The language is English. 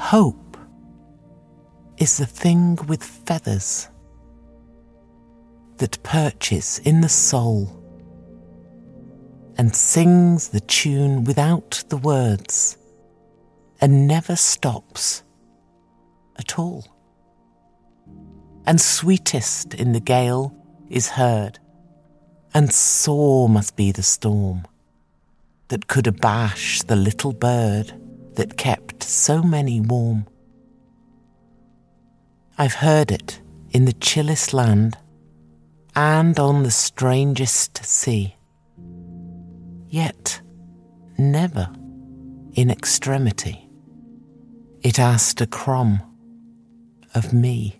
Hope is the thing with feathers that perches in the soul and sings the tune without the words and never stops at all. And sweetest in the gale is heard, and sore must be the storm that could abash the little bird that kept so many warm. I've heard it in the chillest land and on the strangest sea, yet never in extremity it asked a crumb of me.